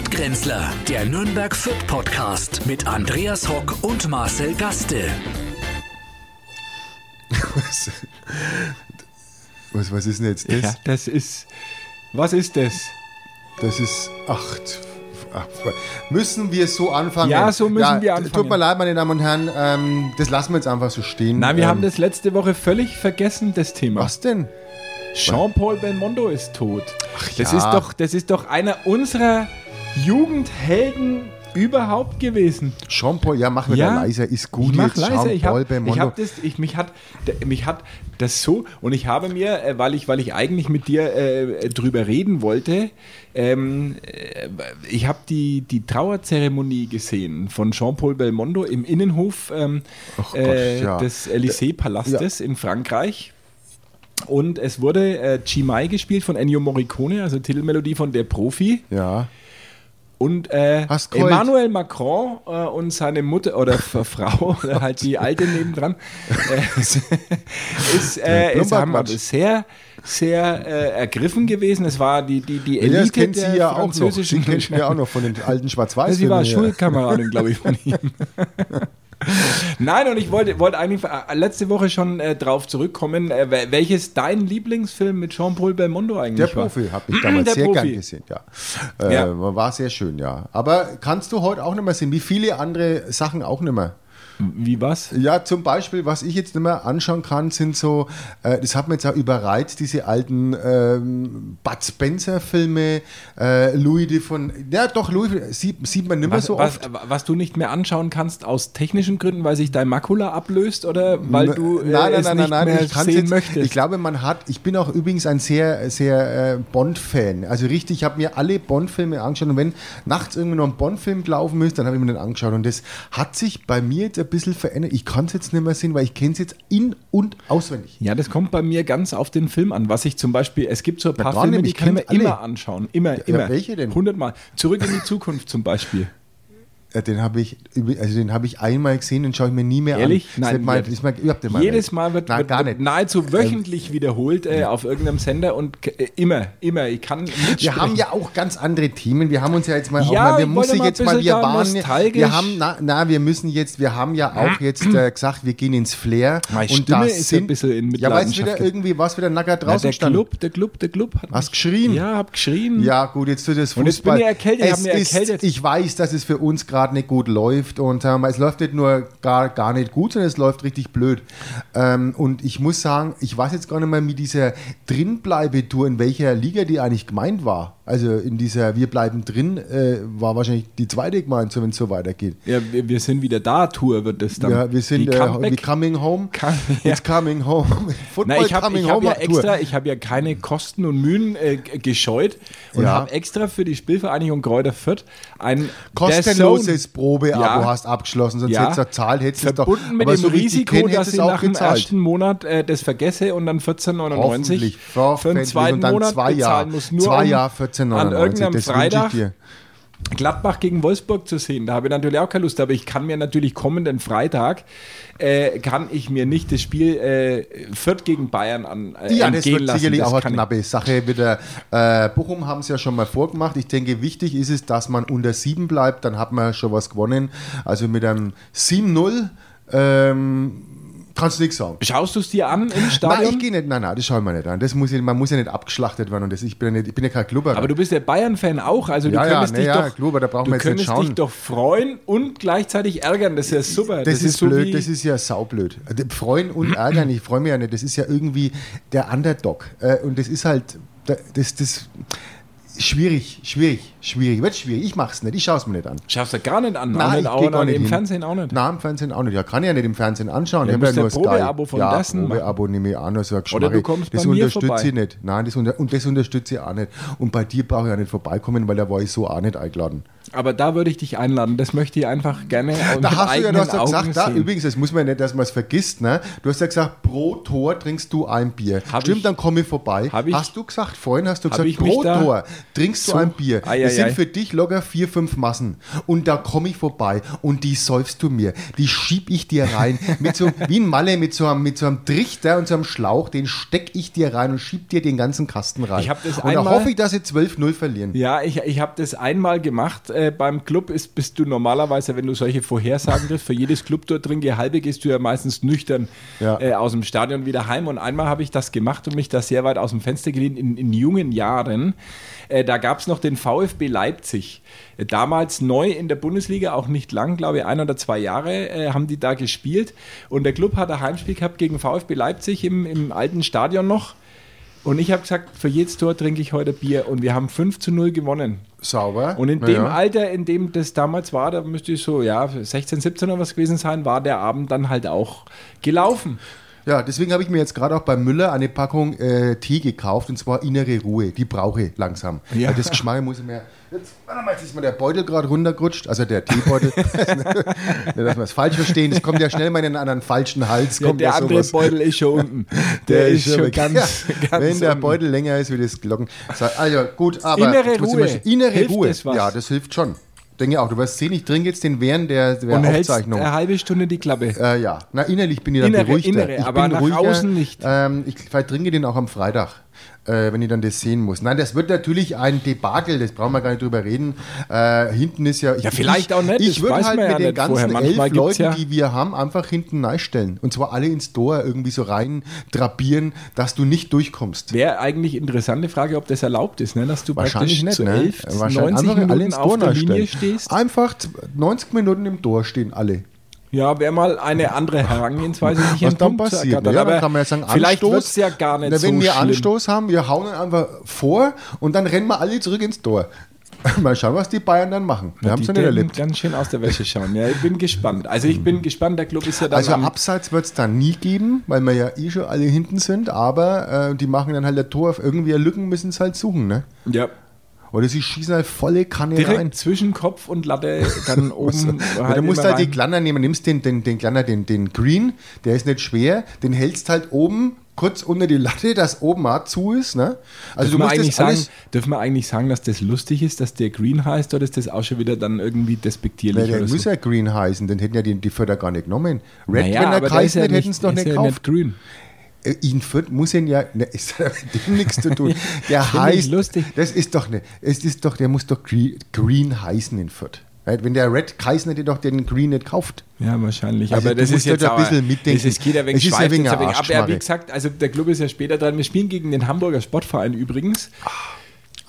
Stadtgrenzler, der Nürnberg Fit Podcast mit Andreas Hock und Marcel Gaste. Was, was, was ist denn jetzt das? Ja, das ist. Was ist das? Das ist acht. Ach, müssen wir so anfangen? Ja, so müssen wir anfangen. Tut mir leid, meine Damen und Herren, ähm, das lassen wir jetzt einfach so stehen. Nein, wir ähm, haben das letzte Woche völlig vergessen, das Thema. Was denn? Jean-Paul Belmondo ist tot. Ach das, ja. ist doch, das ist doch einer unserer Jugendhelden überhaupt gewesen. Jean-Paul, ja, mach wieder Ja, leiser, ist gut ich mach jetzt. leise. Ich habe hab das, ich, mich, hat, mich hat das so, und ich habe mir, äh, weil ich, weil ich eigentlich mit dir äh, drüber reden wollte, ähm, äh, ich habe die, die Trauerzeremonie gesehen von Jean-Paul Belmondo im Innenhof ähm, Gott, äh, ja. des Élysée-Palastes in Frankreich. Und es wurde äh, Chimay gespielt von Ennio Morricone, also Titelmelodie von Der Profi. ja. Und äh? Emmanuel Macron äh, und seine Mutter oder Frau, oder halt die Alte nebendran, äh, ist, äh, ist haben aber Plumberquatsch. sehr, sehr äh, ergriffen gewesen. Es war die, die, die Ja, Elite das kennt sie der ja auch noch. Sie französischen kennt ja auch noch von den alten schwarz-weiß Sie war Schulkameradin, glaube ich, von ihm. Nein, und ich wollte, wollte eigentlich äh, letzte Woche schon äh, drauf zurückkommen, äh, wel- welches dein Lieblingsfilm mit Jean-Paul Belmondo Der eigentlich war. Profi habe ich damals Der sehr Profi. gern gesehen, ja. Äh, Ja. War sehr schön, ja. Aber kannst du heute auch nicht mehr sehen, wie viele andere Sachen auch nicht mehr. Wie was? Ja, zum Beispiel, was ich jetzt nicht mehr anschauen kann, sind so, äh, das hat mir jetzt auch überreizt, diese alten ähm, Bud Spencer-Filme, äh, Louis de von, ja doch, Louis sieht, sieht man nicht mehr Was, so was, oft. was du nicht mehr anschauen kannst aus technischen Gründen, weil sich dein Makula ablöst oder weil du äh, nein, nein, es nein, nicht nein, nein, ich kann's sehen jetzt, möchtest? Ich glaube, man hat, ich bin auch übrigens ein sehr, sehr äh, Bond-Fan. Also richtig, ich habe mir alle Bond-Filme angeschaut und wenn nachts irgendwie noch ein Bond-Film laufen ist, dann habe ich mir den angeschaut und das hat sich bei mir jetzt ein bisschen verändert. Ich kann es jetzt nicht mehr sehen, weil ich kenne es jetzt in- und auswendig. ja, das kommt bei mir ganz auf den Film an. Was ich zum Beispiel, es gibt so ein Na, paar gar Filme, die ich kann ich mir alle. immer anschauen. Immer, immer. welche denn? Hundertmal. Zurück in die Zukunft zum Beispiel. Ja, den habe ich, also den habe ich einmal gesehen, den schaue ich mir nie mehr Ehrlich? an. Ist Nein, ist mein, überhaupt nicht mein Jedes. Mal wird, Nein, wird, gar wird nahezu wöchentlich wiederholt äh, auf irgendeinem Sender und äh, immer, immer. Ich kann nicht Wir haben ja auch ganz andere Themen. Wir haben uns ja jetzt mal, auch Ja, mal wir ich müssen mal jetzt mal, wir waren, wir haben, na, na, wir müssen jetzt, wir haben ja auch jetzt äh, gesagt, wir gehen ins Flair. Meine und Stimme da ist ein bisschen in Ja, weißt du wieder irgendwie, was wieder nackert Na, draußen der stand. Club, der Club, der Club hat Hast mich- geschrien? Ja, hab geschrien. Ja, gut, jetzt tut das Fußball. Und jetzt bin ich erkältet, ich ist, erkältet. Ich weiß, dass es für uns gerade nicht gut läuft und ähm, es läuft nicht nur gar, gar nicht gut, sondern es läuft richtig blöd. Ähm, und ich muss sagen, ich weiß jetzt gar nicht mehr mit dieser Drinbleibetour, in welcher Liga die eigentlich gemeint war. Also in dieser Wir bleiben drin äh, war wahrscheinlich die zweite gemeint, so wenn es so weitergeht. Ja, wir, wir sind wieder da, Tour wird es dann. Ja, wir sind Die äh, coming home. Come- ja. It's coming home. Football Na, ich habe coming ich hab home ja extra, ich habe ja keine Kosten und Mühen äh, gescheut und Ja. habe extra für die Spielvereinigung Kräuter Fürth ein kostenloses Probeabo Ja. hast abgeschlossen, sonst Ja. hättest du zahlt, hättest du doch. verbunden mit aber dem so Risiko, kenn, dass ich du nach dem ersten Monat äh, das vergesse und dann 14,99 Hoffentlich. für den zweiten und dann Monat zwei Jahre. bezahlen muss. Nur zwei Jahre 14,99. an irgendeinem das Freitag ich dir. Gladbach gegen Wolfsburg zu sehen. Da habe ich natürlich auch keine Lust, aber ich kann mir natürlich kommenden Freitag äh, kann ich mir nicht das Spiel äh, Fürth gegen Bayern an äh, Ja, das wird lassen. sicherlich Das auch eine knappe Sache wieder. Äh, Bochum haben es ja schon mal vorgemacht. Ich denke, wichtig ist es, dass man unter 7 bleibt, dann hat man schon was gewonnen. Also mit einem 7-0 ähm, kannst du nichts sagen. Schaust du es dir an im Nein, Stadion? ich gehe nicht, nein, nein, das schauen wir nicht an. Das muss ja, man muss ja nicht abgeschlachtet werden und das, ich, bin ja nicht, ich bin ja kein Klubber. aber du bist ja Bayern-Fan auch, also du Ja, ja, könntest na dich ja, doch, klar, aber da brauchen du wir jetzt nicht könntest schauen. dich doch freuen und gleichzeitig ärgern. Das ist ja super. Das, ist, so blöd, das ist ja saublöd. Also, Freuen und ärgern, ich freue mich ja nicht. Das ist ja irgendwie der Underdog. Äh, Und das ist halt, da- das, das schwierig, schwierig, schwierig. Wird schwierig. Ich mache es nicht, ich schaue es mir nicht an. Schaust du gar nicht an. auch Nein, nicht, auch geh gar nicht nicht im hin. Fernsehen auch nicht. Nein, im Fernsehen auch nicht. Ja, kann ich ja nicht im Fernsehen anschauen. Ja, ich du habe ja nur. Probeabo von ja, dessen. Probeabo nehme ich an, so ein Oder du kommst Das bei mir unterstütze vorbei. ich nicht. Nein, das unter, und das unterstütze ich auch nicht. Und bei dir brauche ich auch nicht vorbeikommen, weil da war ich so auch nicht eingeladen. Aber da würde ich dich einladen. Das möchte ich einfach gerne Da hast du ja, du hast ja gesagt, da, übrigens, das muss man ja nicht, dass man es vergisst, ne? Du hast ja gesagt, pro Tor trinkst du ein Bier. Hab Stimmt, ich- dann komme ich vorbei. hast du gesagt, vorhin hast du gesagt, pro Tor trinkst du ein Bier. Ei, das ei, sind ei. für dich locker vier, fünf Massen. Und da komme ich vorbei und die säufst du mir. Die schieb ich dir rein. mit so, wie ein Malle mit so, einem, mit so einem Trichter und so einem Schlauch, den steck ich dir rein und schieb dir den ganzen Kasten rein. Ich hab das und da einmal- hoffe ich, dass sie 12-0 verlieren. Ja, ich, ich habe das einmal gemacht. Äh, beim Club ist, bist du normalerweise, wenn du solche Vorhersagen triffst, für jedes Club dort drin halbe gehst du ja meistens nüchtern Ja. äh, aus dem Stadion wieder heim. Und einmal habe ich das gemacht und mich da sehr weit aus dem Fenster gelehnt in, in jungen Jahren. Äh, da gab es noch den VfB Leipzig. Äh, damals neu in der Bundesliga, auch nicht lang, glaube ich, ein oder zwei Jahre äh, haben die da gespielt. Und der Club hat ein Heimspiel gehabt gegen VfB Leipzig im, im alten Stadion noch. Und ich habe gesagt, für jedes Tor trinke ich heute Bier. Und wir haben 5 zu 0 gewonnen. Sauber. Und in dem ja. Alter, in dem das damals war, da müsste ich so, ja, 16, 17 oder was gewesen sein, war der Abend dann halt auch gelaufen. Ja, deswegen habe ich mir jetzt gerade auch bei Müller eine Packung äh, Tee gekauft und zwar innere Ruhe. Die brauche ich langsam. Ja. Weil das Geschmack muss ich mir. Jetzt, warte mal, jetzt ist mir der Beutel gerade runtergerutscht, also der Teebeutel. Nicht, dass wir es falsch verstehen. Es kommt ja schnell mal in einen falschen Hals. Ja, kommt der ja andere sowas. Beutel ist schon unten. Der, ist schon weg. ganz, Ja, ganz Wenn der. Beutel länger ist wie das Glocken. So, Also gut, aber Innere Ruhe. innere Ruhe. Ja, das hilft schon. Denke auch. Du wirst sehen, ich trinke jetzt den während der, der Und Aufzeichnung. eine halbe Stunde die Klappe. Äh, ja, na innerlich bin ich dann Innere- beruhigter. innere, ich aber bin nach ruhiger. außen nicht. Ähm, ich vertrinke den auch am Freitag, äh, wenn ich dann das sehen muss. Nein, das wird natürlich ein Debakel, das brauchen wir gar nicht drüber reden. Äh, hinten ist ja... Ja, vielleicht ich, auch nicht, Ich würde halt mit ja den ganzen elf Leuten, ja- die wir haben, einfach hinten stellen. Und zwar alle ins Tor irgendwie so rein drapieren, dass du nicht durchkommst. Wäre eigentlich interessante Frage, ob das erlaubt ist, ne? dass du Wahrscheinlich nicht, zu ne? 11, Wahrscheinlich 90 einfach alle Minuten ins auf Tor der stellen. Linie stehst. Einfach 90 Minuten im Tor stehen alle. Ja, wäre mal eine andere Herangehensweise, sich Was dann Punkt passiert? ergattern. Ja, Aber dann kann man ja sagen, vielleicht wird es ja gar nicht so wenn wir schlimm. Anstoß haben, wir hauen ihn einfach vor und dann rennen wir alle zurück ins Tor. Mal schauen, was die Bayern dann machen. Wir haben es ja nicht erlebt. ganz schön aus der Wäsche schauen. Ja, ich bin gespannt. Also ich bin gespannt, der Club ist ja dann Also Abseits wird es dann nie geben, weil wir ja eh schon alle hinten sind, aber äh, die machen dann halt der Tor auf irgendwie Lücken, müssen es halt suchen, ne? ja, Oder sie schießen halt volle Kanne rein. direkt zwischen Kopf und Latte dann oben. Ja, du musst halt die rein. Glanner nehmen, nimmst den, den, den Glanner, den, den Green, der ist nicht schwer, den hältst halt oben kurz unter die Latte, dass oben auch zu ist. Ne? Also Dürfen du wir, musst eigentlich das sagen, dürfen wir eigentlich sagen, dass das lustig ist, dass der Green heißt, oder ist das auch schon wieder dann irgendwie despektierlich? weil der muss so? ja Green heißen, den hätten ja die, die Förder gar nicht genommen. Red, Naja, wenn er geheißen ja hätte, hätten es ist nicht ja gekauft. grün. Äh, ihn Fürth muss ihn ja, ne, ist ja mit dem nichts zu tun. Der heißt, lustig. das ist doch ne, es ist doch, der muss doch Green, Green heißen in Fürth. Weil Wenn der Red geheißen hätte, doch den Green nicht kauft. Ja, wahrscheinlich. Also aber das ist jetzt ein aber- bisschen mitdenken. Das ist, geht ein wenig Es ist jetzt ein wenig ab. Ja, Arschmarre. wie gesagt, also der Club ist ja später dran. Wir spielen gegen den Hamburger Sportverein übrigens.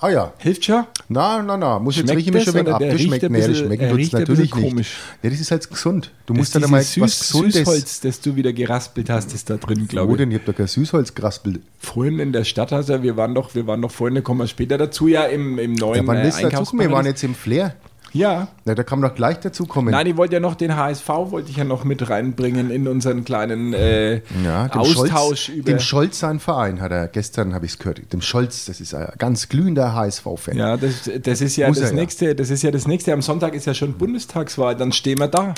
Ah ja. Hilft schon? Na, na, na, muss jetzt Schmeckt rieche ich mir das schon weg oder ab. der Das riecht schmeckt, ein nee, das tut's riecht ein natürlich nicht. komisch. Ja, das ist halt gesund. Du musst ist dann einmal dieses was Süß, Gesundes. Süßholz, das du wieder geraspelt hast, ist da drin, Wo glaube ich. denn? Ich hab doch kein Süßholz geraspelt. Vorhin in der Stadt, also wir waren doch, wir waren doch vorhin, da kommen wir später dazu, ja, im, im Ja, neuen wann äh, du dazu? Wir waren jetzt im Flair. Ja, Na, da kann man doch gleich dazu kommen. Nein, ich wollte ja noch den HSV, wollte ich ja noch mit reinbringen in unseren kleinen äh, ja, Austausch Scholz, über. Dem Scholz sein Verein hat er gestern, habe ich es gehört. Dem Scholz, das ist ein ganz glühender HSV-Fan. ja, das, das ist ja Muss das er ja. nächste, das ist ja das nächste. Am Sonntag ist ja schon Bundestagswahl, dann stehen wir da.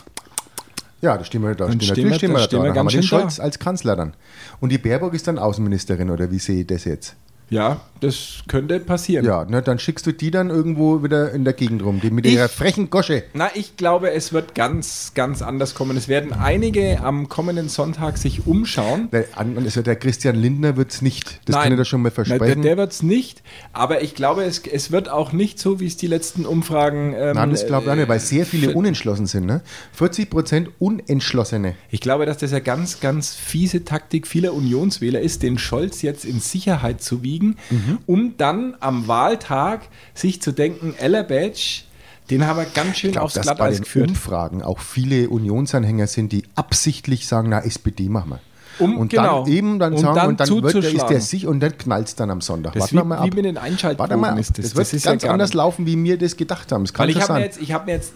Ja, da stehen wir da. Dann Stehen, stehen natürlich wir- stehen da wir da. stehen wir Da haben wir den Scholz als Kanzler dann. Und die Baerbock ist dann Außenministerin, oder wie sehe ich das jetzt? Ja, das könnte passieren. Ja, ne, dann schickst du die dann irgendwo wieder in der Gegend rum, die mit Ich- ihrer frechen Gosche. Na, ich glaube, es wird ganz, ganz anders kommen. Es werden einige am kommenden Sonntag sich umschauen. Der, also der Christian Lindner wird es nicht. Das kann ich dir schon mal Nein, versprechen. der, der wird es nicht. Aber ich glaube, es, es wird auch nicht so, wie es die letzten Umfragen. Ähm, Nein, das glaube ich auch nicht, weil sehr viele unentschlossen sind. Ne? 40 Prozent Unentschlossene. Ich glaube, dass das eine ganz, ganz fiese Taktik vieler Unionswähler ist, den Scholz jetzt in Sicherheit zu wiegen, Mhm. um dann am Wahltag sich zu denken, Ella Badge, den haben wir ganz schön Ich glaube, aufs dass bei Glatteis den geführt. Umfragen auch viele Unionsanhänger sind, die absichtlich sagen, na, SPD machen wir. Um- und genau. dann eben dann Um sagen, dann und dann wird, der- ist der sich und dann knallt es dann am Sonntag. Das wir wie- mal wie ab. mit den Warte mal ab. ist Das, das. wird Das ist ja ganz gar anders nicht- laufen, wie wir das gedacht haben. Das kann Weil ich habe mir, hab mir jetzt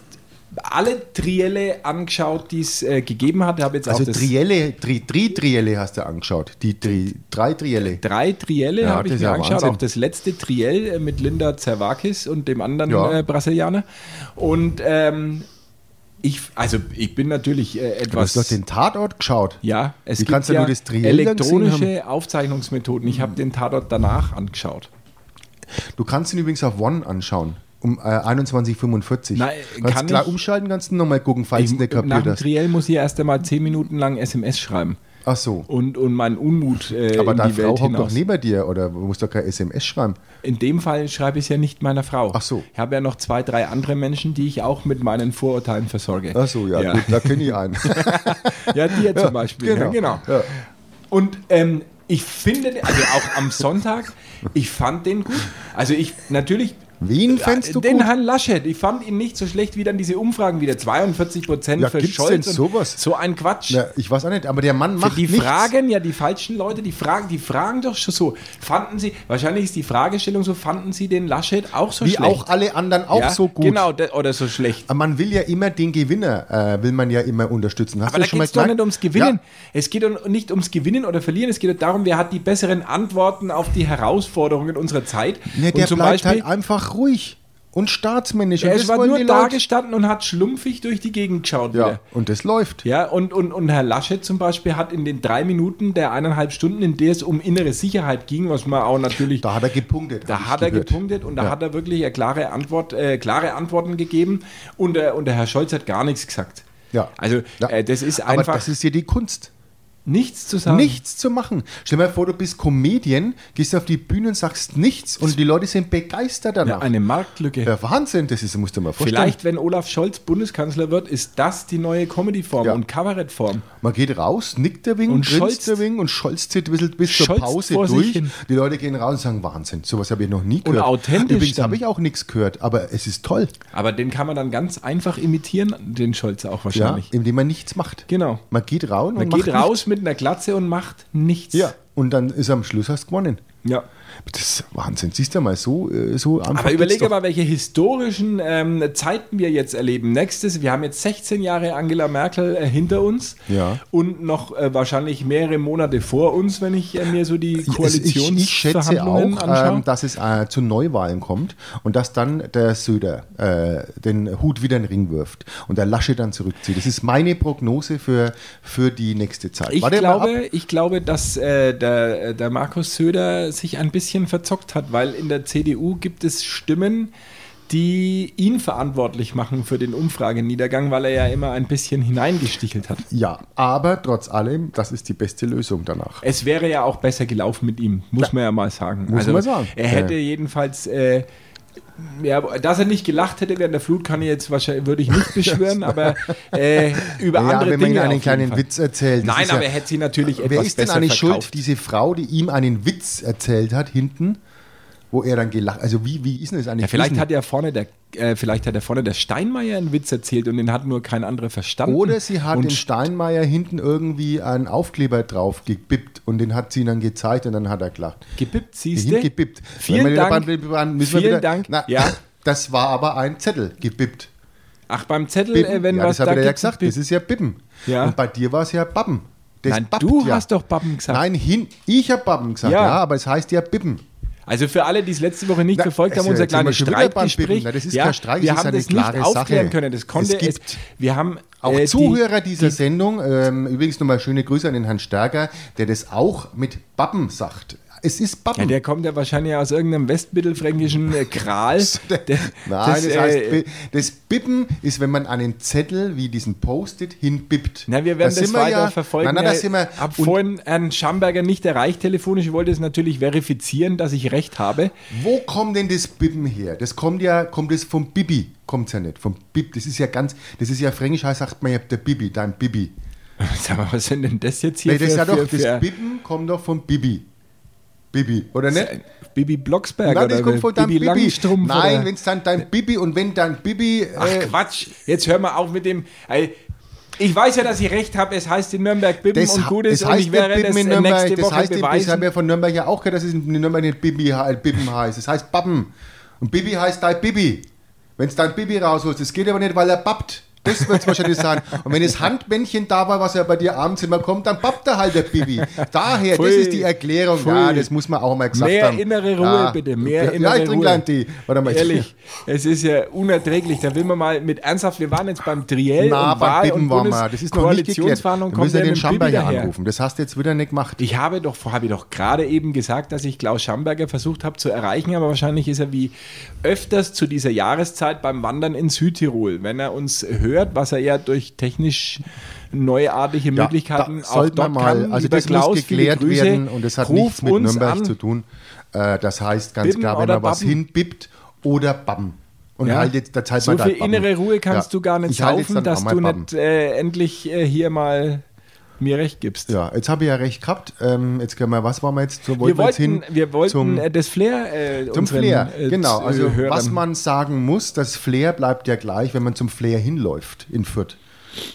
alle Trielle angeschaut, die es äh, gegeben hat. Ich habe jetzt Also auch das Trielle, Tri, Tri Trielle hast du angeschaut. Die Tri, drei Trielle. drei Trielle Ja, habe ich mir ja angeschaut. Wahnsinn. Auch das letzte Triell äh, mit Linda Zervakis und dem anderen Ja. äh, Brasilianer. Und ähm, ich, also ich bin natürlich äh, Du hast etwas. doch den Tatort geschaut. ja, es Wie gibt kannst ja nur das Triell elektronische Aufzeichnungsmethoden. Ich habe den Tatort danach angeschaut. Du kannst ihn übrigens auf One anschauen. Um äh, 21.45 Nein, kannst kann klar ich- umschalten, kannst du nochmal gucken, falls du nicht nach kapiert dem hast. Triell muss ich erst einmal zehn Minuten lang SMS schreiben. Ach so. Und, und meinen Unmut äh, Aber in deine Frau Welt hockt doch hinaus. neben dir oder du musst doch kein SMS schreiben. In dem Fall schreibe ich es ja nicht meiner Frau. Ach so. Ich habe ja noch zwei, drei andere Menschen, die ich auch mit meinen Vorurteilen versorge. Ach so, ja, gut, da kenne ich einen. Ja, dir zum Beispiel. genau. Ja, genau. Ja. Und ähm, ich finde, also auch am Sonntag, ich fand den gut. Also ich natürlich. Wen fändst du den gut? Herrn Laschet, ich fand ihn nicht so schlecht wie dann diese Umfragen wieder. 42 Prozent Ja, für gibt's Scholz. denn sowas? So ein Quatsch. Ja, ich weiß auch nicht, aber der Mann macht die nichts. fragen ja die falschen Leute, die fragen, die fragen doch schon so. Fanden Sie, wahrscheinlich ist die Fragestellung so, fanden Sie den Laschet auch so Wie schlecht? auch alle anderen auch ja, so gut. Genau, de- oder so schlecht. Aber man will ja immer den Gewinner, äh, will man ja immer unterstützen. Hast Aber da du schon geht mal es doch gemerkt? nicht ums Gewinnen. Es geht doch nicht ums Gewinnen oder Verlieren. Es geht doch darum, wer hat die besseren Antworten auf die Herausforderungen unserer Zeit. ne, der und zum bleibt Beispiel, halt einfach ruhig und staatsmännisch. und er das war nur da Leute. gestanden und hat schlumpfig durch die Gegend geschaut Ja, wieder. und das läuft. Ja, und, und, und Herr Laschet zum Beispiel hat in den drei Minuten der eineinhalb Stunden, in der es um innere Sicherheit ging, was man auch natürlich Da hat er gepunktet. Da hat er gehört. gepunktet und da Ja. hat er wirklich eine klare Antwort, äh, klare Antworten gegeben und, äh, und der Herr Scholz hat gar nichts gesagt. Ja. Also Ja. äh, das ist Aber einfach das ist ja die Kunst. Nichts zu sagen. Nichts zu machen. Stell dir mal vor, du bist Comedian, gehst auf die Bühne und sagst nichts und die Leute sind begeistert Ja, danach. eine Marktlücke. Ja, Wahnsinn, das ist, musst du mal vorstellen. Vielleicht, wenn Olaf Scholz Bundeskanzler wird, ist das die neue Comedy-Form Ja. und Kabarettform. Man geht raus, nickt der Wing, Und grinst scholzt. der Wing und scholzt ein bisschen bis zur Scholzt Pause durch. Die Leute gehen raus und sagen, Wahnsinn, sowas habe ich noch nie gehört. authentisch Übrigens habe ich auch nichts gehört, aber es ist toll. Aber den kann man dann ganz einfach imitieren, den Scholz auch Ja, wahrscheinlich. indem man nichts macht. Genau. Man geht raus und Man macht geht raus mit einer Glatze und macht nichts. Nichts. Ja, und dann ist am Schluss hast du gewonnen. ja. Das ist Wahnsinn. Siehst du mal, so, äh, so Aber überlege mal, welche historischen ähm, Zeiten wir jetzt erleben. Nächstes, wir haben jetzt 16 Jahre Angela Merkel äh, hinter uns Ja. und noch äh, wahrscheinlich mehrere Monate vor uns, wenn ich äh, mir so die Ich, also ich, ich schätze auch, anschaue. ähm, dass es äh, zu Neuwahlen kommt und dass dann der Söder äh, den Hut wieder in den Ring wirft und der Lasche dann zurückzieht. Das ist meine Prognose für, für die nächste Zeit. ich, Warte glaube, ich glaube, dass der, der Markus Söder sich ein bisschen verzockt hat, weil in der CDU gibt es Stimmen, die ihn verantwortlich machen für den Umfrageniedergang, weil er ja immer ein bisschen hineingestichelt hat. Ja, aber trotz allem, das ist die beste Lösung danach. Es wäre ja auch besser gelaufen mit ihm, muss man ja mal sagen. Muss man sagen. Er hätte Ja. jedenfalls, äh, ja, dass er nicht gelacht hätte während der Flut, kann ich jetzt wahrscheinlich, würde ich nicht beschwören, aber äh, über Ja, andere wenn man Dinge ihm einen kleinen Fall. Witz erzählt. Nein, aber ja, er hätte sie natürlich etwas Wer ist denn eigentlich schuld? verkauft. Diese Frau, die ihm einen Witz erzählt hat, hinten, wo er dann gelacht Also wie, wie ist denn das eigentlich? Ja, vielleicht Wissen- hat ja vorne der, äh, vielleicht hat ja vorne der Steinmeier einen Witz erzählt und den hat nur kein anderer verstanden. Oder sie hat dem Steinmeier hinten irgendwie einen Aufkleber drauf gebippt und den hat sie dann gezeigt und dann hat er gelacht. gebippt, siehst du? gebippt. Vielen Dank. wir Vielen wieder, Dank. Na, Ja. Das war aber ein Zettel, gebippt. Ach, beim Zettel, Bippen. äh, wenn ja, was das da ja gibt, gesagt, bip- das ist ja Bippen. Ja. Und bei dir war es ja Babben. Das Nein, du ja. hast doch Babben gesagt. Nein, hin, ich habe Babben gesagt, Ja. ja. aber es heißt ja Bippen. Also für alle, die es letzte Woche nicht Na, verfolgt haben, unser kleines Streitgespräch. Na, das ist kein Streit, wir das haben eine das nicht aufklären Sache. können. Das konnte Es gibt es. Wir haben Auch äh, die- Zuhörer dieser die- Sendung, ähm, übrigens nochmal schöne Grüße an den Herrn Stärker, der das auch mit Babben sagt. Es ist Babben. Ja, der kommt ja wahrscheinlich aus irgendeinem westmittelfränkischen äh, Kral. Der- Nein, das, äh, heißt, bi- das Bippen ist, wenn man einen Zettel wie diesen Post-it hinbippt. Na, wir werden Da das weiter ja, verfolgen. Nein, nein, da Ich sind wir. vorhin Herrn Schamberger nicht erreicht telefonisch. Ich wollte es natürlich verifizieren, dass ich recht habe. wo kommt denn das Bippen her? Das kommt ja, kommt das vom Bibi? Kommt ja nicht. Vom Bib. Das ist ja ganz, das ist ja fränkisch, heißt, sagt man ja der Bibi, dein Bibi. Sag mal, was sind denn das jetzt hier Nee, das ist ja doch, für, das für Bippen kommt doch vom Bibi. Bibi, oder nicht? Bibi Blocksberg Nein, das oder kommt von deinem Bibi Bibi. Langstrumpf? Nein, wenn es dann dein Bibi und wenn dein Bibi. Ach äh, Quatsch, jetzt hör mal auf mit dem. Ey, ich weiß ja, dass ich recht habe. Es heißt in Nürnbiag Bibben das, und gut das ist und heißt ich werde nicht das in Nürnberg, nächste das Woche heißt, das beweisen. haben wir von Nürnberg ja auch gehört, dass es in Nürnberg nicht Bibi, äh, Bippen heißt. Das heißt Babben. Und Bibi heißt dein Bibi. Wenn es dein Bibi rausholst, das geht aber nicht, weil er babbt. Das wird es wahrscheinlich sein. Und wenn das Handmännchen da war, was ja bei dir abends immer kommt, dann pappt er halt der Bibi. Daher, Pfui. das ist die Erklärung. Pfui. Ja, das muss man auch mal gesagt Mehr haben. innere Ruhe, ja. bitte. Mehr ja, innere ich trinke Ruhe. einen Tee. Warte mal. Ehrlich, es ist ja unerträglich. Da will man mal mit ernsthaft, wir waren jetzt beim Triell Na, und beim Wahl und waren wir. Das ist noch nicht geklärt. Wir müssen ja den Schamberger anrufen. Das hast du jetzt wieder nicht gemacht. Ich habe doch, habe ich doch gerade eben gesagt, dass ich Klaus Schamberger versucht habe zu erreichen, aber wahrscheinlich ist er wie öfters zu dieser Jahreszeit beim Wandern in Südtirol. Wenn er uns hört, was er ja durch technisch neuartige Ja, Möglichkeiten auch sollte dort man mal, kann. also das Klaus, muss geklärt Grüße. werden und das hat nichts mit Nürnberg an. zu tun. Äh, das heißt ganz Bibben klar, wenn man was hinbippt oder babben. Und Ja. halt jetzt, da zahlt So man viel innere Ruhe kannst Ja. du gar nicht Ich saufen, dann dass du nicht äh, endlich äh, hier mal mir recht gibst. Ja, jetzt habe ich ja recht gehabt. Ähm, jetzt können wir, was waren wir jetzt? So, Wir wollten jetzt wollten, wir wollten zum, äh, das Flair äh, zum Flair. äh, genau, also Hörern- was man sagen muss, das Flair bleibt ja gleich, wenn man zum Flair hinläuft in Fürth.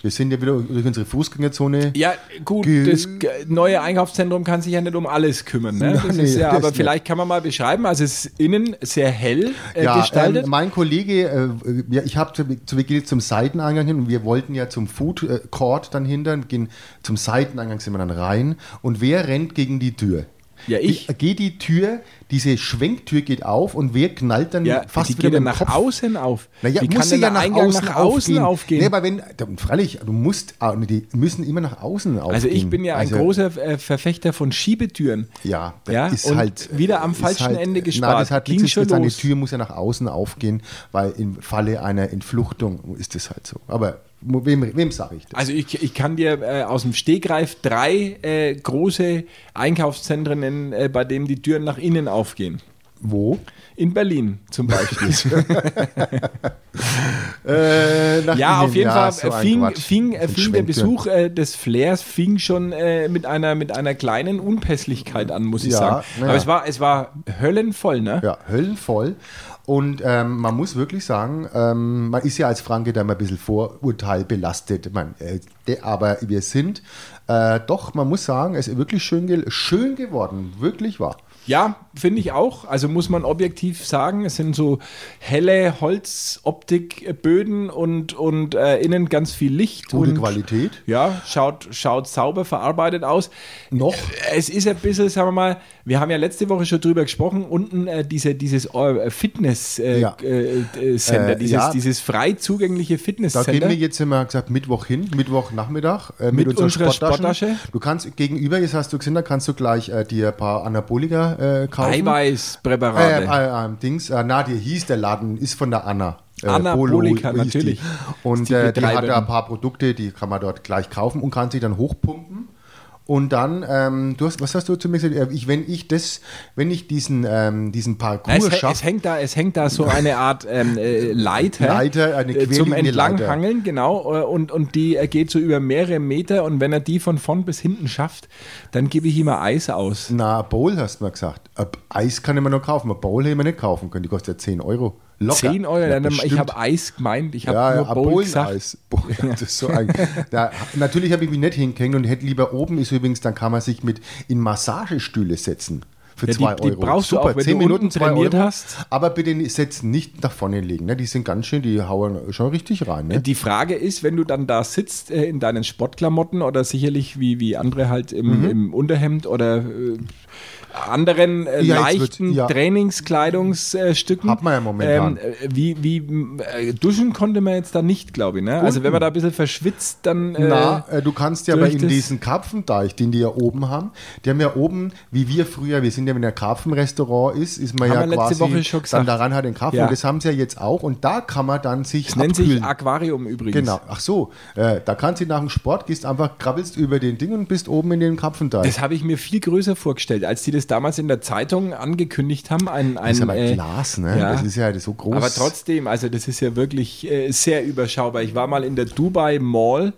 Wir sind ja wieder durch unsere Fußgängerzone. Ja, gut, das neue Einkaufszentrum kann sich ja nicht um alles kümmern. Ne? Das Nee, ja, aber nicht. vielleicht kann man mal beschreiben, also es ist innen sehr hell äh, Ja, gestaltet. ähm, mein Kollege, äh, ja, ich habe zu, zu Beginn zum Seiteneingang hin und wir wollten ja zum Food äh, Court dann hinter, gehen zum Seiteneingang sind wir dann rein und wer rennt gegen die Tür? Ja, ich. Die, geht die Tür, diese Schwenktür geht auf und wer knallt dann ja, fast die wieder geht mit nach Kopf? außen auf. Naja, Wie muss kann sie ja nach Eingang außen, nach außen aufgehen? Nee, aber wenn, freilich, du musst, ah, die müssen immer nach außen aufgehen. also ich bin ja ein Also, großer äh, Verfechter von Schiebetüren. Ja, das Ja, ist und halt. wieder am falschen halt, Ende gespart. Nein, das hat nichts mit seine los. Tür muss ja nach außen aufgehen, weil im Falle einer Entfluchtung ist das halt so. Aber wem, wem sage ich das? Also ich, ich kann dir äh, aus dem Stegreif drei äh, große Einkaufszentren nennen, äh, bei denen die Türen nach innen aufgehen. Wo? In Berlin zum Beispiel. Äh, Ja, auf jeden ja, Fall so fing, fing, fing der. Besuch äh, des Flairs fing schon äh, mit, einer, mit einer kleinen Unpässlichkeit an, muss ich Ja, sagen. na Aber ja. es war, es war höllenvoll, ne? Ja, höllenvoll. Und ähm, man muss wirklich sagen, ähm, man ist ja als Franke da immer ein bisschen Vorurteil belastet. Man, äh, aber wir sind äh, doch, man muss sagen, es ist wirklich schön, ge schön geworden. Wirklich wahr. Ja, finde ich auch. Also muss man objektiv sagen, es sind so helle Holzoptikböden und, und äh, innen ganz viel Licht. Gute und, Qualität. Ja, schaut, schaut sauber verarbeitet aus. Noch? Es ist ein bisschen, sagen wir mal, wir haben ja letzte Woche schon drüber gesprochen, unten äh, diese, dieses äh, Fitness-Center, Ja. äh, äh, Center, Äh, dieses, ja. dieses frei zugängliche Da gehen Fitnesscenter. wir jetzt immer gesagt Mittwoch hin, Mittwochnachmittag äh, Mit mit, unserer unserer Sporttasche. Sporttasche. Du kannst gegenüber, jetzt hast du gesehen, da kannst du gleich äh, dir ein paar Anabolika äh, kaufen. Äh, Eiweißpräparate. äh, äh, Dings, äh, na, die hieß der Laden, ist von der Anna. Äh, Anabolika, Polo natürlich. Die. Und Ist die äh, die hat da ein paar Produkte, die kann man dort gleich kaufen und kann sich dann hochpumpen. Und dann, ähm, du hast, was hast du zu mir gesagt? Äh, Ich, wenn ich das, wenn ich diesen, ähm, diesen Parcours schaffe, es, hängt da, es hängt da so eine Art ähm, äh, Leiter, Leiter, eine äh, zum Entlanghangeln, genau, äh, und, und die geht so über mehrere Meter und wenn er die von vorn bis hinten schafft, dann gebe ich ihm ein Eis aus. na, Bowl hast du mir gesagt. Ein Eis kann ich mir noch kaufen, ein Bowl hätte ich mir nicht kaufen können, die kostet ja 10 Euro. Locker. 10 Euro, Ja, dann, ich habe Eis gemeint, ich habe Ja, nur ja, Bowl. Bohlen, das ist so ein, da, natürlich habe ich mich nicht hingehängt und hätte lieber oben ist übrigens, dann kann man sich mit in Massagestühle setzen. Für Ja, die- 2 die Euro. brauchst du auch, wenn zehn du Minuten, trainiert Euro. hast. Aber bitte setzen nicht nach vorne legen. Ne? Die sind ganz schön, die hauen schon richtig rein. Ne? Die Frage ist, wenn du dann da sitzt äh, in deinen Sportklamotten oder sicherlich wie, wie andere halt im, Mhm. im Unterhemd oder äh, anderen äh, Ja, leichten wird- ja. Trainingskleidungsstücken. Hat man ja momentan. Ähm, äh, wie wie äh, duschen konnte man jetzt da nicht, glaube ich. Ne? Also wenn man da ein bisschen verschwitzt, dann. Äh, Na, äh, du kannst ja aber in diesen Karpfenteich, den die ja oben haben, die haben ja oben, wie wir früher, wir sind ja, wenn der Karpfenrestaurant ist, ist man Haben ja wir letzte quasi Woche schon dann gesagt. daran hat den Karpfen. Ja. Und das haben sie ja jetzt auch und da kann man dann sich das nennt sich Aquarium übrigens. Genau, ach so, da kannst du nach dem Sport, gehst einfach, krabbelst über den Ding und bist oben in den Karpfenteich. Das habe ich mir viel größer vorgestellt, als die das damals in der Zeitung angekündigt haben. Ein, ein, Das ist aber äh, Glas, ne? ja. Das ist ja so groß. Aber trotzdem, also das ist ja wirklich äh, sehr überschaubar. Ich war mal in der Dubai Mall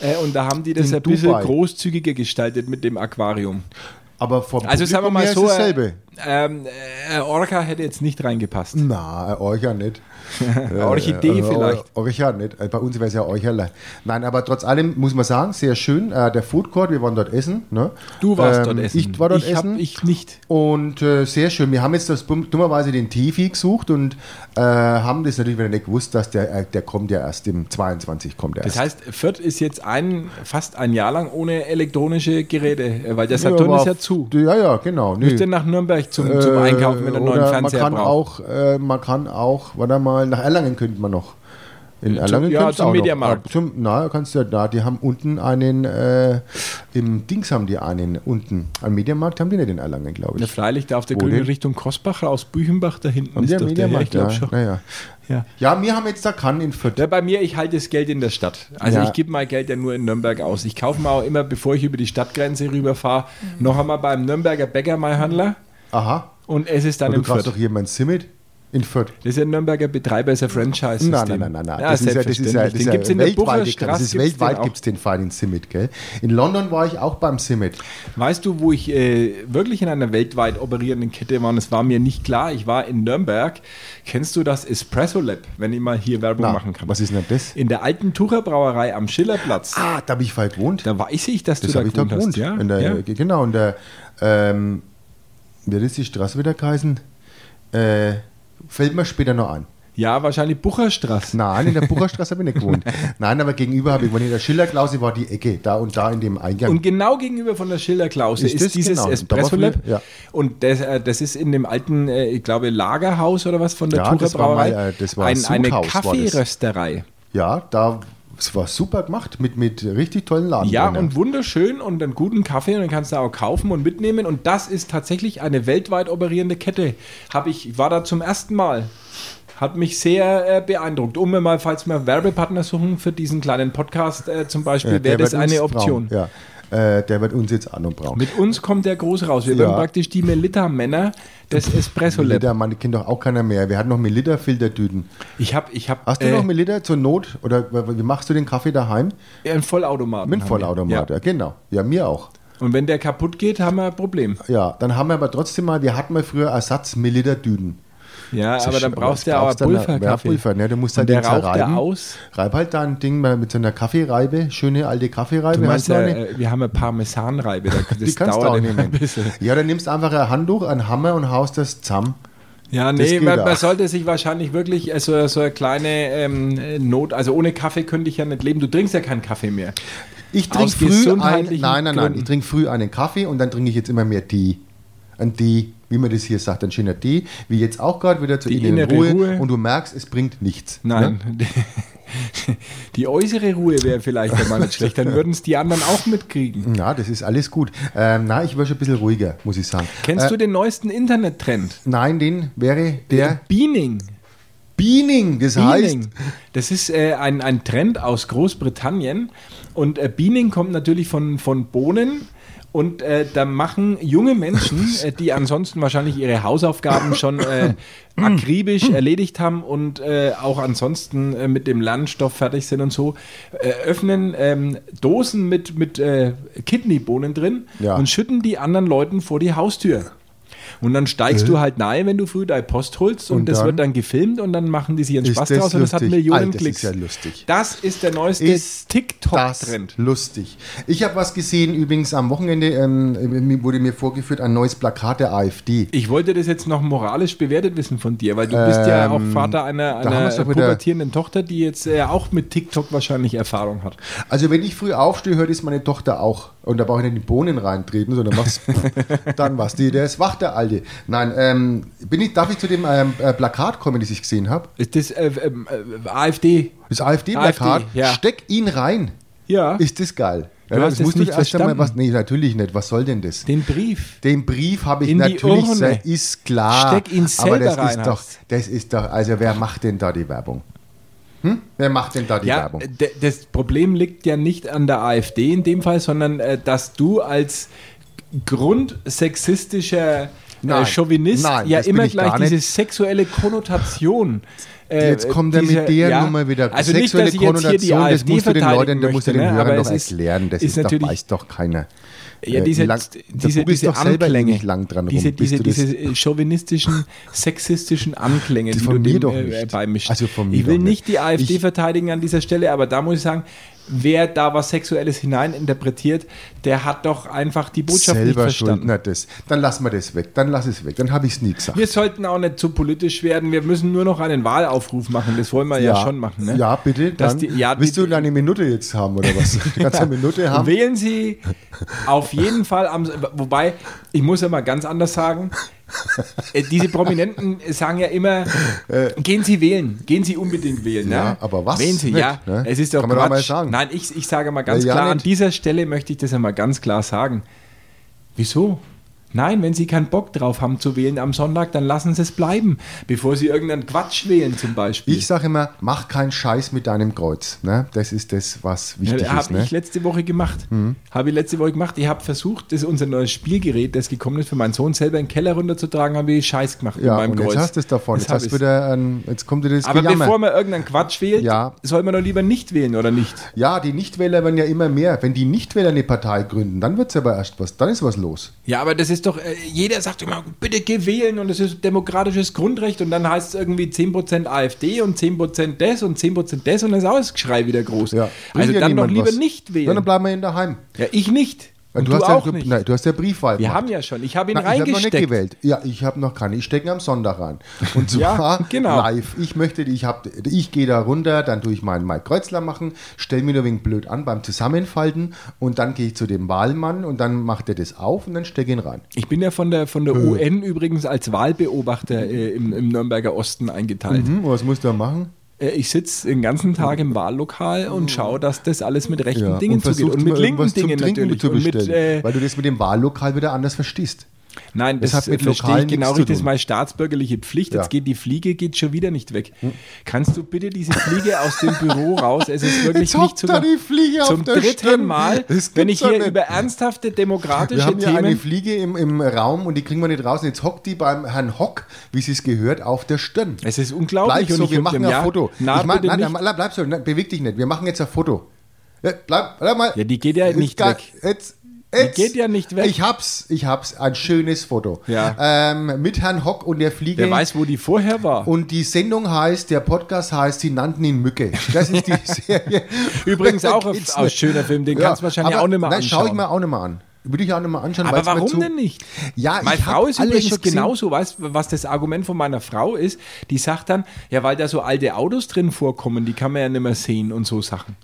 äh, und da haben die das In ein bisschen Dubai. großzügiger gestaltet mit dem Aquarium. Aber vom Also sagen wir mal so, ist dasselbe. ähm, äh, Orca hätte jetzt nicht reingepasst. Na, ja nicht. Orchidee Äh, vielleicht. Euch ja nicht. Äh, Bei uns wäre es ja Eucherle. Nein, aber trotz allem muss man sagen, sehr schön. Äh, der Food Court, wir waren dort essen. Ne? Du warst Ähm, dort essen. Ich war dort ich hab- essen. Ich nicht. Und äh, sehr schön. Wir haben jetzt das dummerweise den Tefi gesucht und äh, haben das natürlich wieder nicht gewusst, dass der, äh, der kommt ja erst im 22 kommt er Das erst. heißt, Fürth ist jetzt ein, fast ein Jahr lang ohne elektronische Geräte, äh, weil der Saturn aber ist ja zu. Ja, ja, genau. Denn nach Nürnberg zum, zum Äh, Einkaufen, wenn du einen neuen Fernseher man kann auch, äh, man kann auch, warte mal, nach Erlangen könnte man noch. In Erlangen ja, zum. Mediamarkt. Zum, na, kannst du ja da, die haben unten einen, äh, im Dings haben die einen, unten. Am Mediamarkt haben die nicht in Erlangen, glaube Ja, ich. freilich, da auf der grünen? Richtung Kosbach aus Büchenbach, da hinten Haben ist die doch am der, ja, Mediamarkt, ich glaube ja. schon. Naja. Ja. Ja, wir haben jetzt da kann in Fürth. Ja, bei mir, ich halte das Geld in der Stadt. Also Ja. ich gebe mein Geld ja nur in Nürnberg aus. Ich kaufe mir auch immer, bevor ich über die Stadtgrenze rüberfahre, noch einmal beim Nürnberger Bäcker mein Handler Aha. und es ist dann Und du im kaufst Fürth. doch hier mein Simit in Fürth. Das ist ja ein Nürnberger Betreiber, ist ein Franchise-System. Nein, nein, nein, nein, nein. Ja, das, ist ja, das ist ja, das ist den ja gibt es in der weltweit, Bucher das Straße. ist weltweit gibt es den feinen Simit, gell? In London war ich auch beim Simit. Weißt du, wo ich äh, wirklich in einer weltweit operierenden Kette war? Und es war mir nicht klar. Ich war in Nürnberg. Kennst du das Espresso Lab, wenn ich mal hier Werbung Na, machen kann? was ist denn das? In der alten Tucher Brauerei am Schillerplatz. Ah, da habe ich vorher gewohnt. Da weiß ich, dass Das du da da gewohnt gewohnt. hast. Ja? In der, ja. Genau, in der, ähm, wie das die Straße wieder geheißen? Äh, fällt mir später noch ein. ja, wahrscheinlich Bucherstraße. Nein, in der Bucherstraße habe ich nicht gewohnt. Nein, aber gegenüber habe ich gewohnt. In der Schillerklause war die Ecke, da und da in dem Eingang. Und genau gegenüber von der Schilderklause Ist ist, dieses genau? Espresso Lab. ja. Und das, äh, das ist in dem alten, äh, ich glaube, Lagerhaus oder was von der Ja, Tucher das war mal, äh, das war Ein, eine. Kaffeerösterei. ja, da, es war super gemacht, mit, mit richtig tollen Laden. Ja, und wunderschön und einen guten Kaffee und den kannst du auch kaufen und mitnehmen. Und das ist tatsächlich eine weltweit operierende Kette. Hab ich, war da zum ersten Mal. Hat mich sehr äh, beeindruckt. Um mir mal, falls wir Werbepartner suchen für diesen kleinen Podcast äh, zum Beispiel, Ja, wäre das eine Option. Brauchen. Ja, äh, der wird uns jetzt auch noch brauchen. Mit uns kommt der groß raus. Wir Ja. werden praktisch die Melita-Männer des Espresso Lab. Liter, man kennt doch auch keiner mehr. Wir hatten noch Melita-Filtertüten. Ich habe ich hab, Hast du äh, noch Melita zur Not? Oder wie machst du den Kaffee daheim? einen Vollautomaten. Mit Vollautomat, wir. ja. genau. Ja, mir auch. Ja. Und wenn der kaputt geht, haben wir ein Problem. Ja, dann haben wir aber trotzdem mal, wir hatten mal früher Ersatz Melita-Düden. Ja, aber dann brauchst du ja auch dann- Pulverkaffee. Ja, Pulver, ne? Du musst halt der den zerreiben. aus. Reib halt da ein Ding mit so einer Kaffeereibe, schöne alte Kaffeereibe. Du meinst ja, eine? äh, wir haben eine Parmesanreibe. da- Das Die kannst du auch dauert nehmen. ein bisschen. Ja, dann nimmst du einfach ein Handtuch, einen Hammer und haust das zusammen. Ja, nee, man, man sollte sich wahrscheinlich wirklich äh, so, eine kleine ähm, äh, Not, also ohne Kaffee könnte ich ja nicht leben. Du trinkst ja keinen Kaffee mehr. Ich trinke früh einen, nein, nein, nein, Gründen. ich trinke früh einen Kaffee und dann trinke ich jetzt immer mehr Tee. Ein Tee, wie man das hier sagt, ein schöner Tee, wie jetzt auch gerade wieder zur Die inneren innere Ruhe, Ruhe. und du merkst, es bringt nichts. Nein. Ne? Die äußere Ruhe wäre vielleicht einmal nicht schlecht, dann würden es die anderen auch mitkriegen. Ja, das ist alles gut. Ähm, na, ich wäre schon ein bisschen ruhiger, muss ich sagen. Kennst äh, du den neuesten Internettrend? Nein, den wäre der Beaning. Beaning, das heißt. Beaning. Das ist äh, ein, ein Trend aus Großbritannien. Und äh, Beaning kommt natürlich von, von Bohnen. Und äh, da machen junge Menschen, äh, die ansonsten wahrscheinlich ihre Hausaufgaben schon äh, akribisch erledigt haben und äh, auch ansonsten äh, mit dem Lernstoff fertig sind und so, äh, öffnen ähm, Dosen mit, mit Kidneybohnen drin Ja. und schütten die anderen Leuten vor die Haustür. Und dann steigst du halt nahe, wenn du früh deine Post holst und, Und das dann? wird dann gefilmt und dann machen die sich Ist Spaß das draus und das hat? Millionen Alter, das Klicks. ist ja lustig. Das ist der neueste das TikTok-Trend. lustig. Ich habe was gesehen, übrigens am Wochenende ähm, mir wurde mir vorgeführt, ein neues Plakat der AfD. Ich wollte das jetzt noch moralisch bewertet wissen von dir, weil du bist ja auch Vater einer, Ähm, haben einer wieder- pubertierenden Tochter, die jetzt äh, auch mit TikTok wahrscheinlich Erfahrung hat. Also wenn ich früh aufstehe, hört es meine Tochter auch. Und da brauche ich nicht in die Bohnen reintreten, sondern was, dann was. Die, der ist wach, der Alte. Nein, ähm, bin ich, darf ich zu dem ähm, äh, Plakat kommen, das ich gesehen habe? Ist das äh, ähm, äh, AfD? Das AfD-Plakat. AfD, ja. Steck ihn rein. Ja, Ist das geil. Hast es musst nicht erst einmal was. Nee, natürlich nicht. Was soll denn das? den Brief. Den Brief habe ich natürlich, Urne. ist klar. Steck ihn aber das selber rein, ist doch, das ist doch, also wer macht denn da die Werbung? Hm? Wer macht denn da die Ja, Werbung? das Problem liegt ja nicht an der AfD in dem Fall, sondern äh, dass du als grundsexistischer Nein, äh, Chauvinist nein, ja immer ich gleich nicht. diese sexuelle Konnotation. äh, Jetzt kommt er mit der ja, Nummer wieder. Also nicht, Sexuelle dass die Konnotation, das AfD musst du den Leuten, da musst du den ne? Hörern doch erklären. Das ist ist doch, weiß doch keiner. Ja, Äh, diese, lang- diese, diese doch selber Anklänge, ewig lang dran rum, diese, bis diese, diese äh, chauvinistischen, sexistischen Anklänge, Die die, von du mir dem doch äh, nicht. beimischst. Also von mir ich will nicht nicht. die AfD Ich- verteidigen an dieser Stelle, aber da muss ich sagen, wer da was Sexuelles hineininterpretiert, der hat doch einfach die Botschaft nicht selber schuld. verstanden. Na, das. Dann lassen wir das weg. Dann lass es weg. Dann habe ich es nie gesagt. Wir sollten auch nicht zu politisch werden. Wir müssen nur noch einen Wahlaufruf machen. Das wollen wir ja, schon machen. Ne? Ja, bitte. Dass die- ja, willst die- du deine Minute jetzt haben oder was? Du kannst eine Minute haben. Wählen Sie auf jeden Fall am. Wobei, ich muss ja mal ganz anders sagen. Äh, Diese Prominenten sagen ja immer, gehen Sie wählen, gehen Sie unbedingt wählen. Äh. Ja, ne? aber was Wählen Sie, nicht, ja. ne? Es ist doch Kann man Quatsch. mal sagen. Nein, ich, ich sage mal ganz Ja, ja, klar, an nicht. dieser Stelle möchte ich das einmal ganz klar sagen. Wieso? Nein, wenn Sie keinen Bock drauf haben zu wählen am Sonntag, dann lassen Sie es bleiben, bevor Sie irgendeinen Quatsch wählen zum Beispiel. Ich sage immer, mach keinen Scheiß mit deinem Kreuz. Ne? Das ist das, was wichtig Ja, ist. habe Ne? ich letzte Woche gemacht. Habe ich letzte Woche gemacht. Ich habe versucht, das ist unser neues Spielgerät, das gekommen ist, für meinen Sohn selber in den Keller runterzutragen, habe ich Scheiß gemacht ja, mit meinem und Kreuz. jetzt hast du es davon. Jetzt, du wieder ein, jetzt kommt dir das Aber Gejammer. bevor man irgendeinen Quatsch wählt, Ja. soll man doch lieber nicht wählen, oder nicht? Ja, die Nichtwähler werden ja immer mehr. Wenn die Nichtwähler eine Partei gründen, dann wird es aber erst was. Dann ist was los. Ja, aber das ist doch, äh, jeder sagt immer, bitte geh wählen und es ist demokratisches Grundrecht und dann heißt es irgendwie 10% AfD und 10% das und 10% das und dann ist auch das Geschrei wieder groß. Ja, also dann doch lieber was. nicht Ja, wählen. dann bleiben wir in daheim. Ja, ich nicht. Du, du, hast auch ja, nicht. Nein, du hast ja Briefwahl Wir gemacht. haben ja schon. Ich habe ihn Nein, ich habe noch nicht reingesteckt. gewählt. Ja, ich habe noch keine. Ich stecke am Sonntag rein. Und zwar Ja, genau. live. Ich möchte, ich, hab, ich gehe da runter, dann tue ich meinen Mike Kreuzler machen, stelle mir nur wegen blöd an beim Zusammenfalten und dann gehe ich zu dem Wahlmann und dann macht er das auf und dann stecke ich ihn rein. Ich bin ja von der, von der UN übrigens als Wahlbeobachter äh, im, im Nürnberger Osten eingeteilt. Hm, was muss der machen? Äh, ich sitze den ganzen Tag im Wahllokal und schaue, dass das alles mit rechten Ja, Dingen zugeht. versuchst Und mit linken Dingen natürlich. zu Und mit, bestellen, äh, weil du das mit dem Wahllokal wieder anders verstehst. Nein, das, das hat mit verstehe ich genau richtig. Das ist meine staatsbürgerliche Pflicht. Ja. Jetzt geht die Fliege geht schon wieder nicht weg. Kannst du bitte diese Fliege aus dem Büro raus? Es ist wirklich Jetzt nicht zu die Fliege zum dritten Stirn. Mal, wenn ich hier über ernsthafte demokratische Wir haben ja eine Themen Fliege im, im Raum und die kriegen wir nicht raus. Und jetzt hockt die beim Herrn Hock, wie sie es gehört, auf der Stirn. Es ist unglaublich. Bleib so, wir machen ein ja- Foto. Na, ich mach, nein, nicht. nein, bleib so, nein, beweg dich nicht. Wir machen jetzt ein Foto. Ja, bleib, bleib mal. Ja, die geht ja nicht weg. Jetzt, jetzt. geht ja nicht weg. Ich hab's, ich hab's. Ein schönes Foto. Ja. Ähm, mit Herrn Hock und der Fliege. Wer weiß, wo die vorher war. und die Sendung heißt, der Podcast heißt, sie nannten ihn Mücke. Das ist die Serie. Übrigens auch ein schöner Film, den kannst du wahrscheinlich aber auch nicht mehr anschauen. schau ich mir auch nicht mehr an. Würde ich auch nicht mehr anschauen. Aber warum zu- denn nicht? Ja, Meine ich Frau ist alles übrigens genauso, weißt du, was das Argument von meiner Frau ist? Die sagt dann, ja, weil da so alte Autos drin vorkommen, die kann man ja nicht mehr sehen und so Sachen.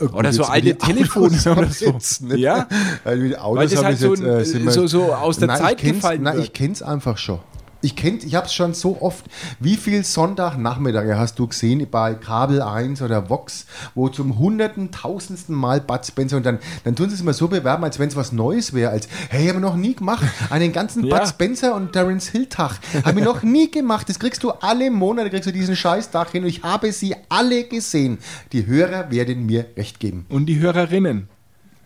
Oder so alte Telefone oder so. jetzt nicht. Ja? Weil die Autos Weil das haben halt so jetzt, äh, so- so aus der Nein, Zeit gefallen Nein, wird. ich kenn's einfach schon. Ich kenn, ich habe es schon so oft. Wie viel Sonntagnachmittage hast du gesehen bei Kabel 1 oder Vox, wo zum hunderten, tausendsten Mal Bud Spencer und dann, dann tun sie es immer so bewerben, als wenn es was Neues wäre, als hey, haben wir noch nie gemacht. Einen ganzen Ja. Bud Spencer und Terence Hill Tag. Haben wir noch nie gemacht. Das kriegst du alle Monate, kriegst du diesen Scheißtag hin und ich habe sie alle gesehen. Die Hörer werden mir recht geben. Und die Hörerinnen.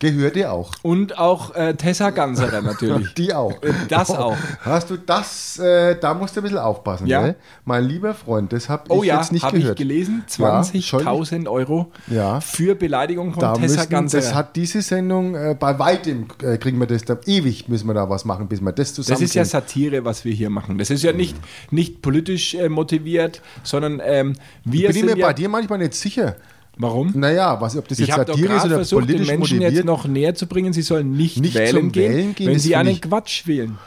Gehört dir auch. Und auch äh, Tessa Ganserer natürlich. Die auch. Das auch. Hast du das, äh, da musst du ein bisschen aufpassen, Ja. gell? Mein lieber Freund, das habe Oh ich ja, jetzt nicht habe ich gehört. gelesen. Ja, schon. 20.000 Euro Ja. für Beleidigung von Da Tessa müssen, Ganserer. das hat diese Sendung, äh, bei weitem äh, kriegen wir das, da, ewig müssen wir da was machen, bis wir das zusammen Das ist ja Satire, was wir hier machen. Das ist ja nicht, nicht politisch äh, motiviert, sondern ähm, wir Bin ich sind mir ja, bei dir manchmal nicht sicher. Warum? Naja, was, ob das jetzt Satire ist oder versucht, den politisch Menschen motiviert. jetzt noch näher zu bringen, sie sollen nicht, Nicht wählen, zum gehen, Wählen gehen, wenn sie einen Quatsch wählen.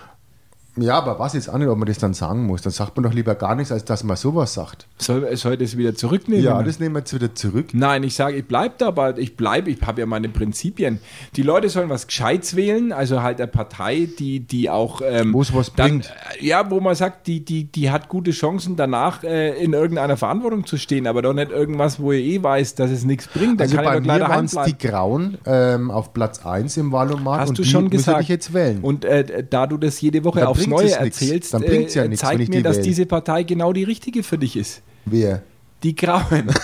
Ja, aber was jetzt auch nicht, ob man das dann sagen muss. Dann sagt man doch lieber gar nichts, als dass man sowas sagt. Soll, soll das wieder zurücknehmen? Ja, das nehmen wir jetzt wieder zurück. Nein, ich sage, ich bleibe dabei, ich bleibe, ich habe ja meine Prinzipien. Die Leute sollen was Gescheites wählen, also halt eine Partei, die, die auch ähm, Wo es was dann, bringt. äh, Ja, wo man sagt, die, die, die hat gute Chancen danach äh, in irgendeiner Verantwortung zu stehen, aber doch nicht irgendwas, wo ihr eh weiß, dass es nichts bringt. Dann Also kann bei ich mir waren es die Grauen ähm, auf Platz 1 im Wahlomat Hast und du die schon gesagt. ich jetzt wählen. Und äh, da du das jede Woche Dann aufs bringt's Neue es nix. erzählst, Dann bringt's ja äh, wenn zeigt ich mir, die dass wähle. diese Partei genau die richtige für dich ist. Wer? Die Grauen.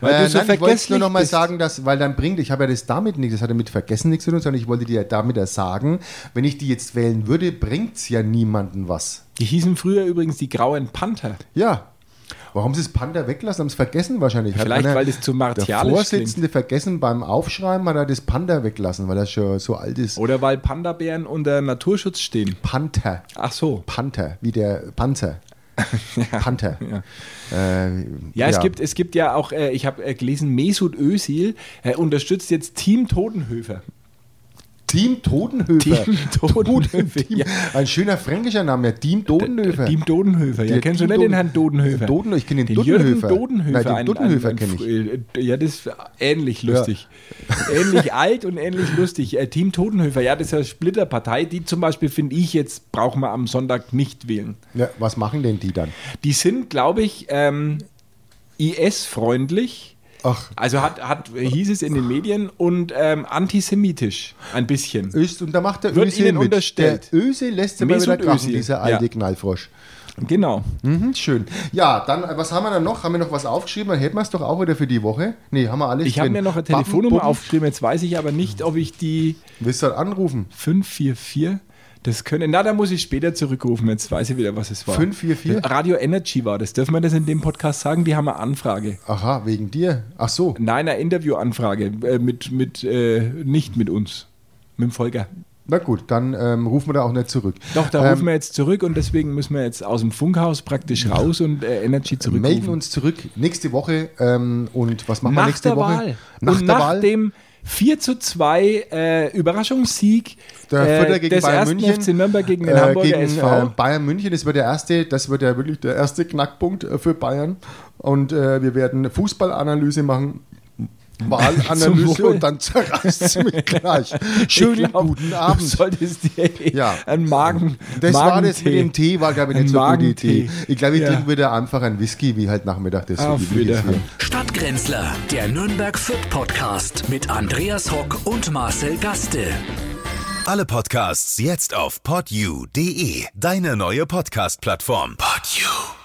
Weil Äh, du so nein, ich wollte nur vergesslich noch mal bist. sagen, dass, weil dann bringt, ich habe ja das damit nichts, das hatte mit Vergessen nichts zu tun, sondern ich wollte dir ja damit ja sagen, wenn ich die jetzt wählen würde, bringt es ja niemanden was. Die hießen früher übrigens die Grauen Panther. Ja, Warum sie das Panda weglassen? Haben sie es vergessen wahrscheinlich. Vielleicht, weil das zu Der martialisch Vorsitzende vergessen beim Aufschreiben, hat er das Panda weglassen, weil er schon so alt ist. Oder weil Panda-Bären unter Naturschutz stehen. Panther. Ach so. Panther, wie der Panzer. Panther. Ja. Äh, Ja, es, Gibt, es gibt ja auch, äh, ich habe äh, gelesen, Mesut Özil äh, unterstützt jetzt Team Totenhöfer. Team Todenhöfer. Team Todenhöfer, Team, ja. Ein schöner fränkischer Name, Team Todenhöfer. Team Dodenhöfer. Ja, kennst du nicht den Herrn Dodenhöfer? Doden, ich kenne den, Den. Dodenhöfer. Nein, den ein- kenne ich. äh, Ja, das ist ähnlich lustig. ähnlich alt und ähnlich lustig. Äh, Team Totenhöfer, ja, das ist eine Splitterpartei. Die zum Beispiel, finde ich, jetzt brauchen wir am Sonntag nicht wählen. Ja, was machen denn die dann? Die sind, glaube ich, ähm, IS-freundlich. Ach, Also hat, hat, hieß es in den Medien und ähm, antisemitisch ein bisschen. Öst, und da macht der Wird Öse Ihnen mit. unterstellt. Der Öse lässt Mesut wieder krachen, dieser ja. alte Knallfrosch. Genau. Mhm, schön. Ja, dann, äh, was haben wir dann noch? Haben wir noch was aufgeschrieben? Dann hätten wir es doch auch wieder für die Woche. Nee, haben wir alles Ich habe mir noch eine Telefonnummer aufgeschrieben, jetzt weiß ich aber nicht, ob ich die Willst du dann anrufen? 544, das können, na, da muss ich später zurückrufen, jetzt weiß ich wieder, was es war. 544? Radio Energy war das, dürfen wir das in dem Podcast sagen? Die haben eine Anfrage. Aha, wegen dir. Ach so. Nein, eine Interviewanfrage, äh, mit, mit, äh, nicht mit uns, mit dem Volker. Na gut, dann ähm, rufen wir da auch nicht zurück. Doch, da Ähm, rufen wir jetzt zurück und deswegen müssen wir jetzt aus dem Funkhaus praktisch raus und äh, Energy zurückrufen. melden uns zurück nächste Woche. Ähm, und was machen wir nach nächste der Woche? Wahl. Nach und der nach Wahl. dem 4 zu 2 äh, Überraschungssieg Der Vierter gegen des Bayern ersten München. FC Nürnberg gegen den äh, Hamburger gegen, SV. Äh, Bayern München, das wird der erste, das wird ja wirklich der erste Knackpunkt äh, für Bayern. Und äh, wir werden Fußballanalyse machen. Wahlanalyse und dann zerreißt es mich gleich. Schönen Ich glaub, guten Du Abend. solltest dir Ja. einen Magen. Das war das mit dem Tee, war glaube ich nicht so eine gute. Idee. Ich glaube, ich Ja. trinke wieder einfach einen Whisky, wie halt Nachmittag das so Auf. Wiederhören. Stadtgrenzler, der Nürnberg Fürth Podcast mit Andreas Hock und Marcel Gaste. Alle Podcasts jetzt auf podyou.de, deine neue Podcast-Plattform. Podyou.